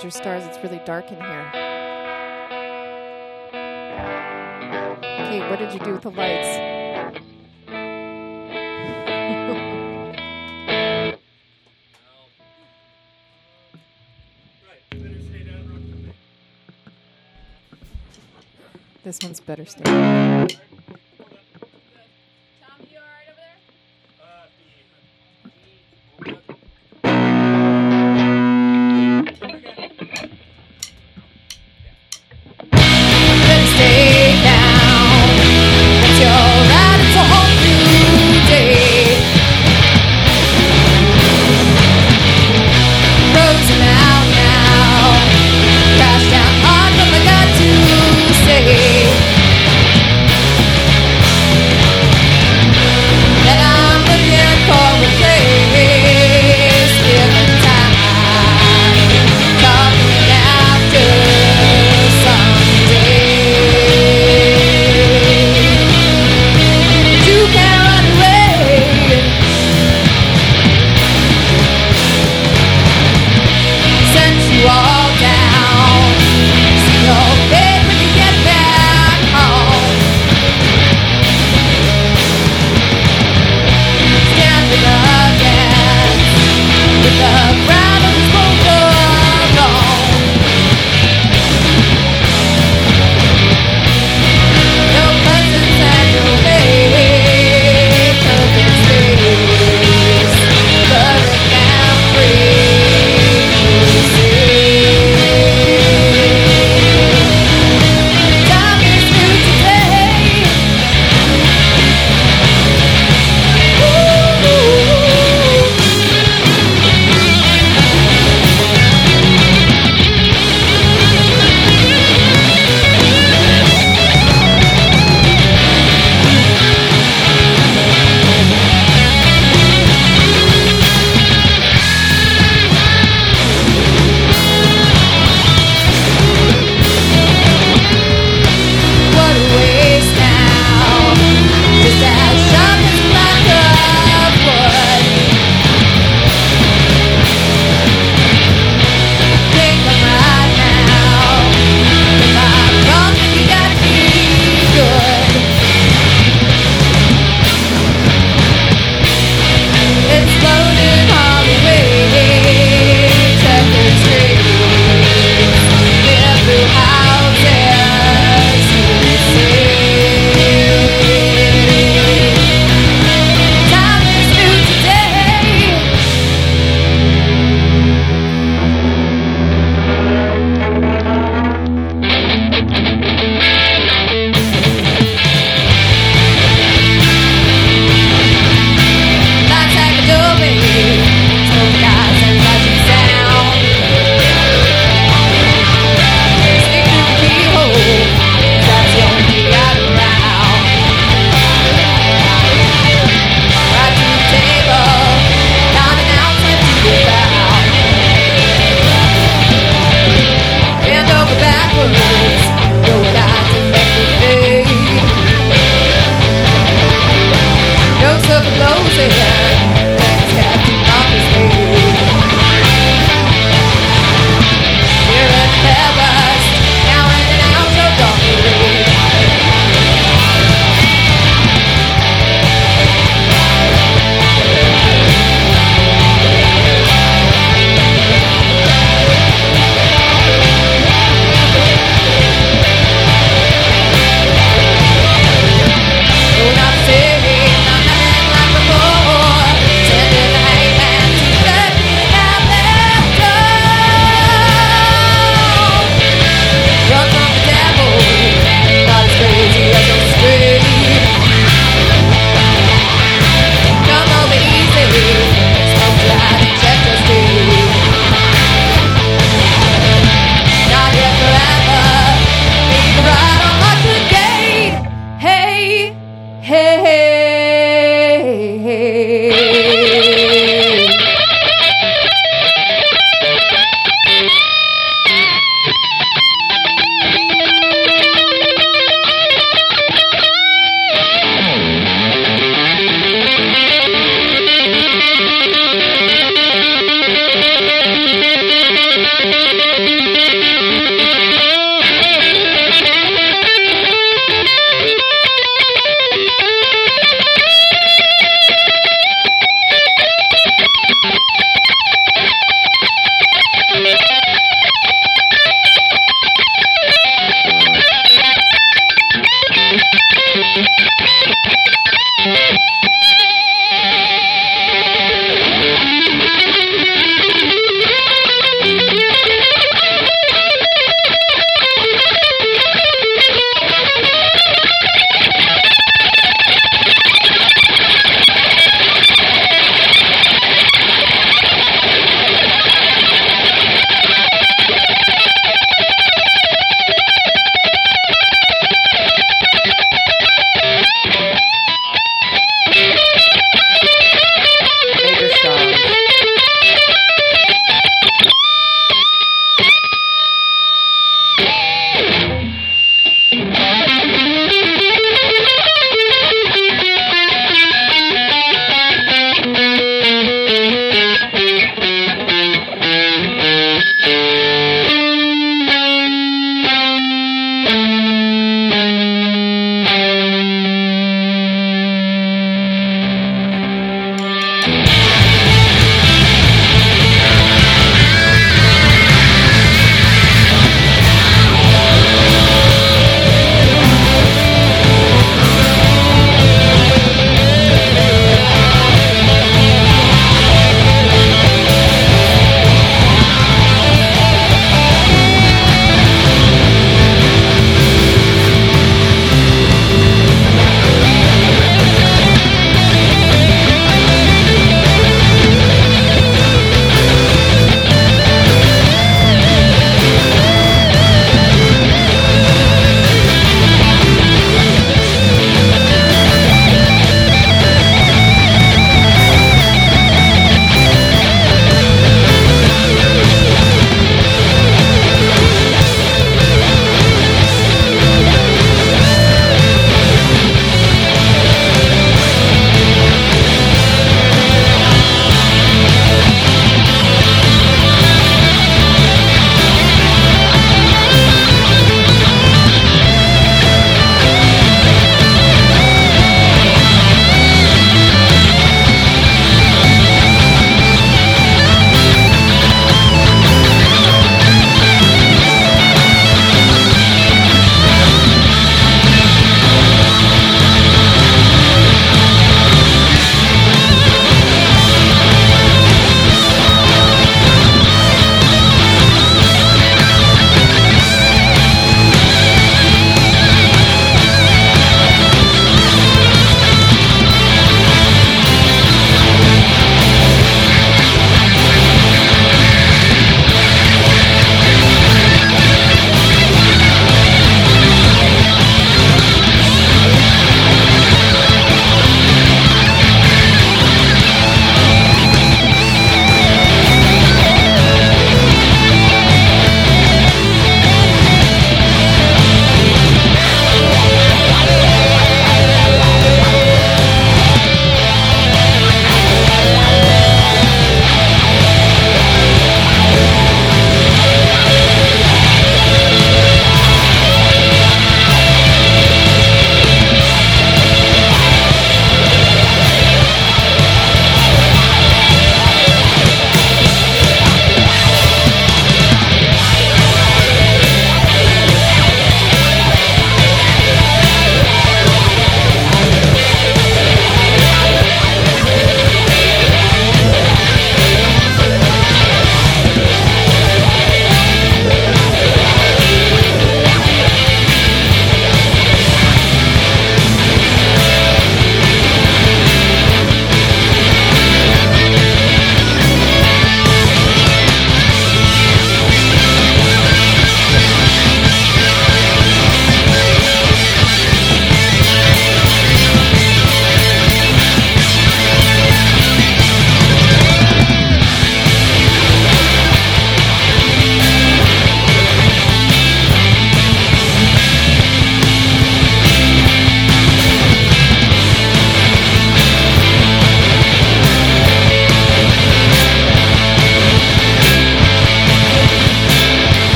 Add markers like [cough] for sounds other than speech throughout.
your stars. It's really dark in here. Kate, what did you do with the lights? [laughs] This one's better stay.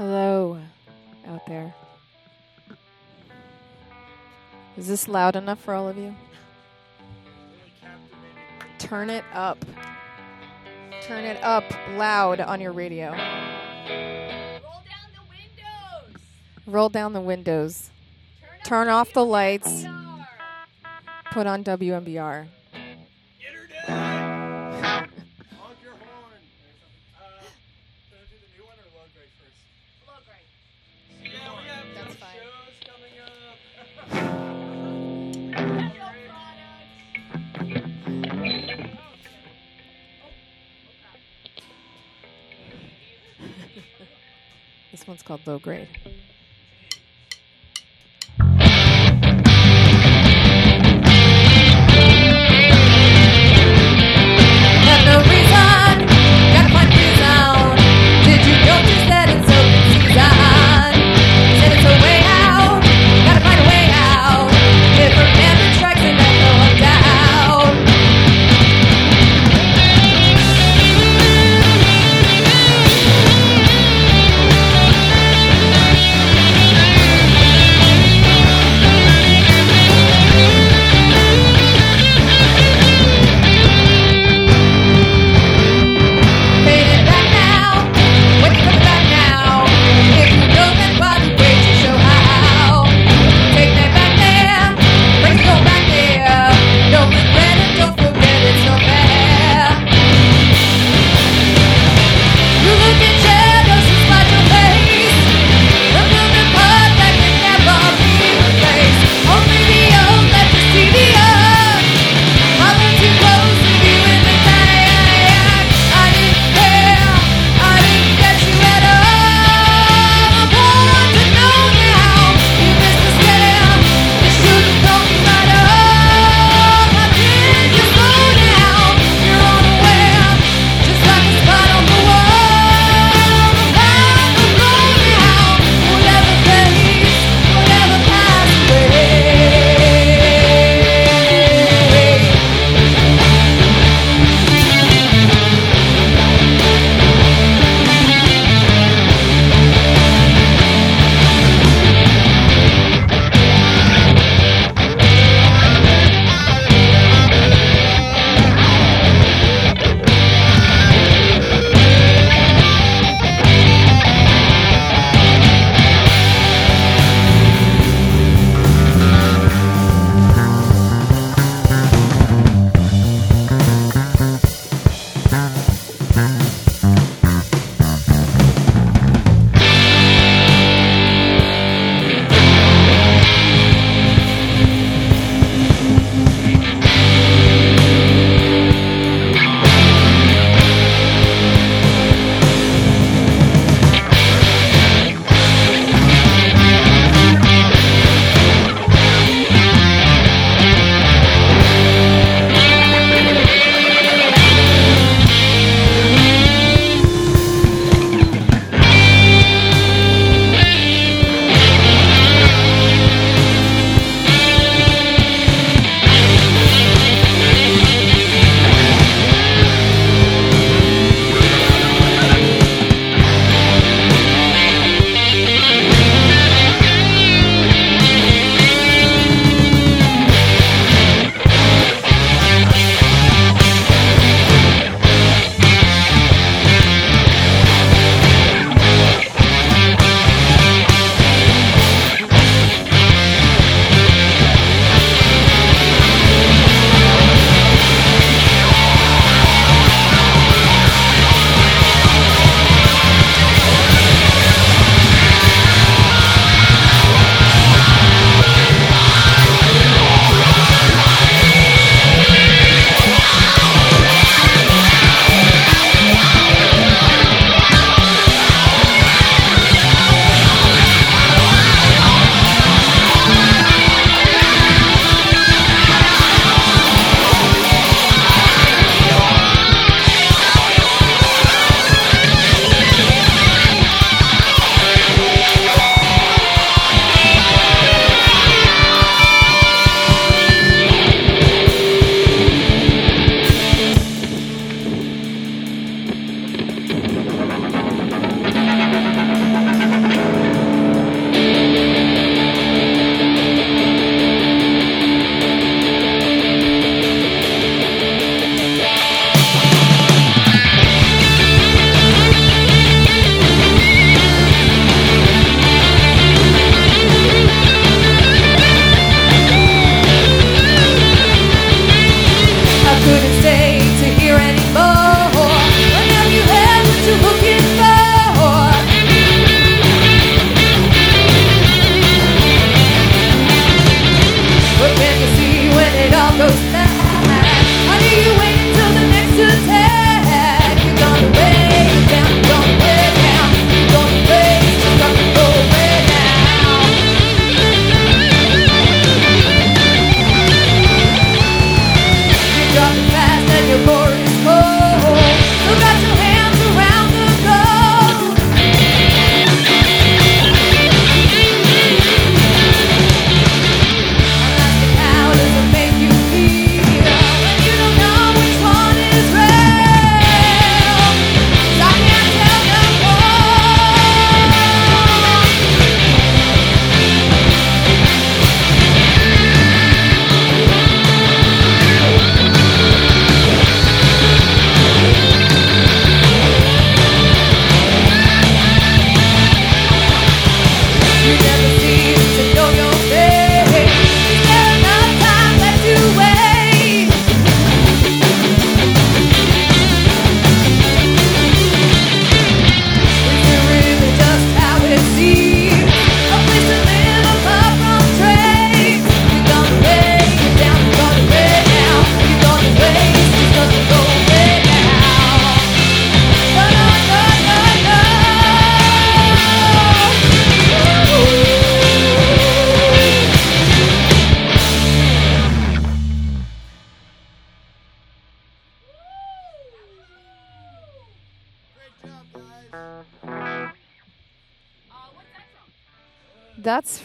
Hello, out there. Is this loud enough for all of you? Turn it up. Turn it up loud on your radio. Roll down the windows. Roll down the windows. Turn off the lights. Put on WMBR. One's called low grade.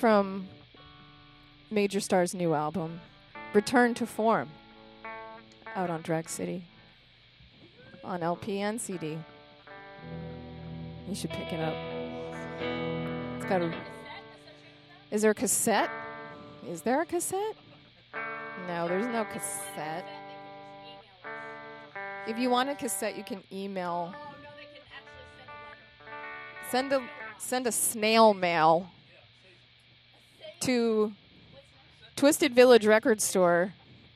From Major Star's new album, Return to Form, out on Drag City, on LP and CD. You should pick it up. It's got a. Is there a cassette? Is there a cassette? No, there's no cassette. If you want a cassette, you can email. Send a send a snail mail to Twisted Village Record Store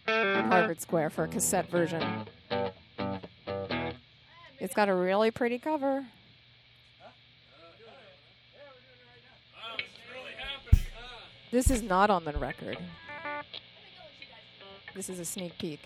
in Harvard Square for a cassette version. It's got a really pretty cover. This is not on the record. This is a sneak peek.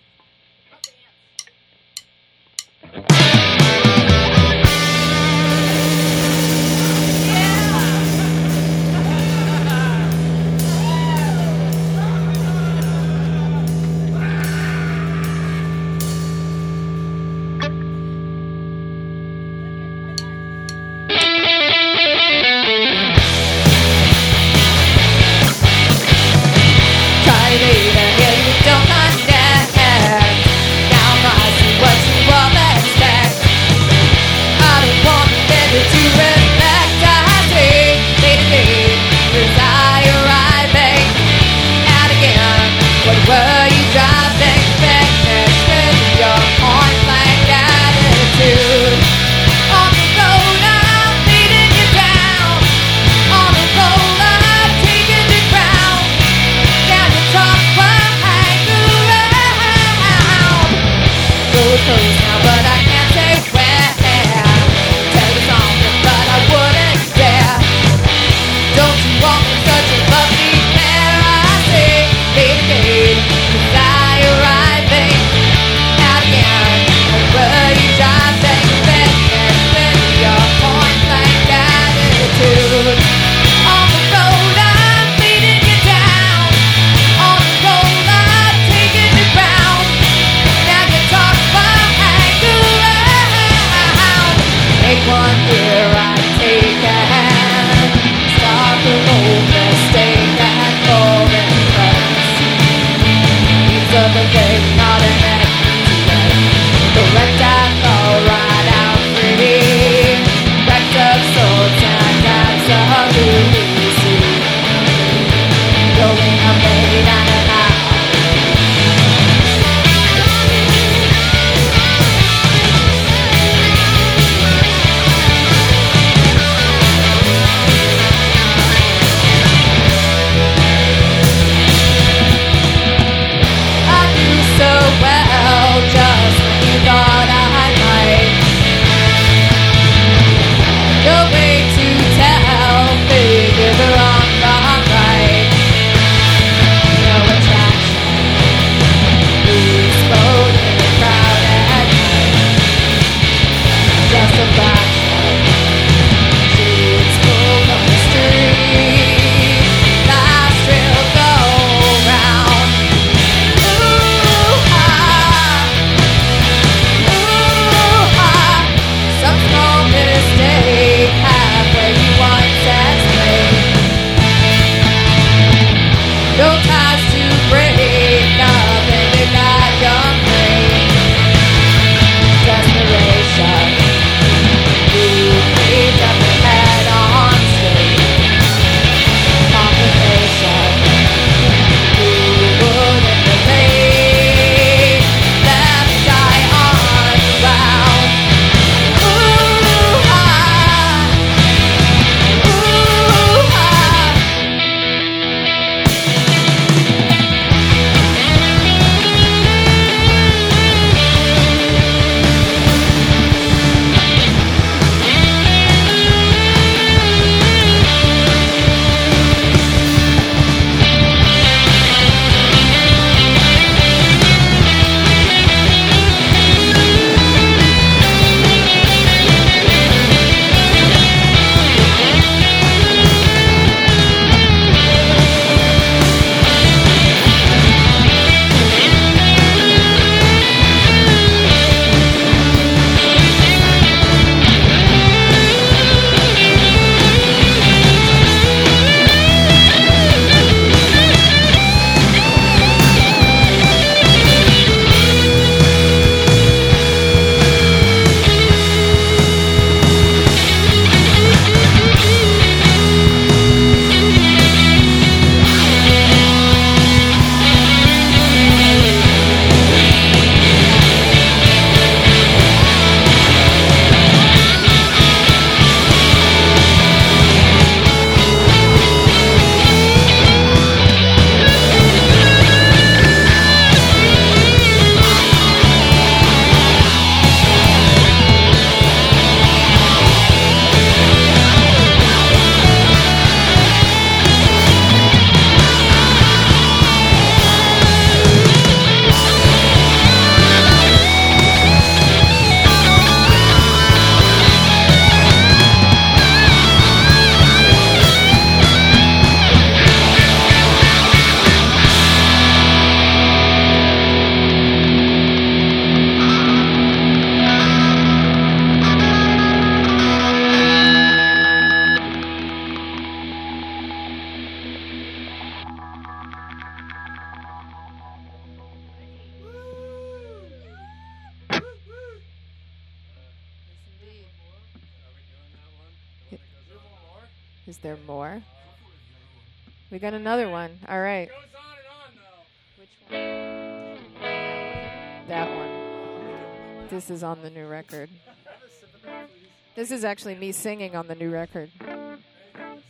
We got another one. All right. Goes on and on though. Which one? That one. This is on the new record. Have a sip of that, please. This is actually me singing on the new record. Anything that's wet.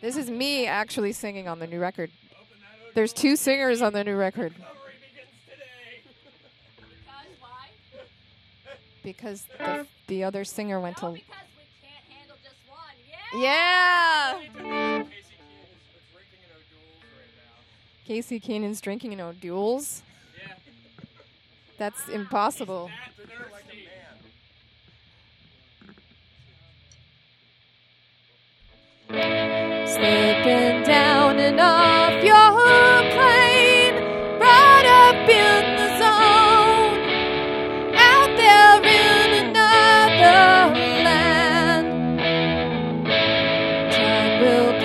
This is me actually singing on the new record. Open that oat There's two singers on the new record recovery begins today. because the, the other singer went to. Now. Casey Keenan's drinking in O'Doul's. Yeah. That's impossible. Slipping down and off your will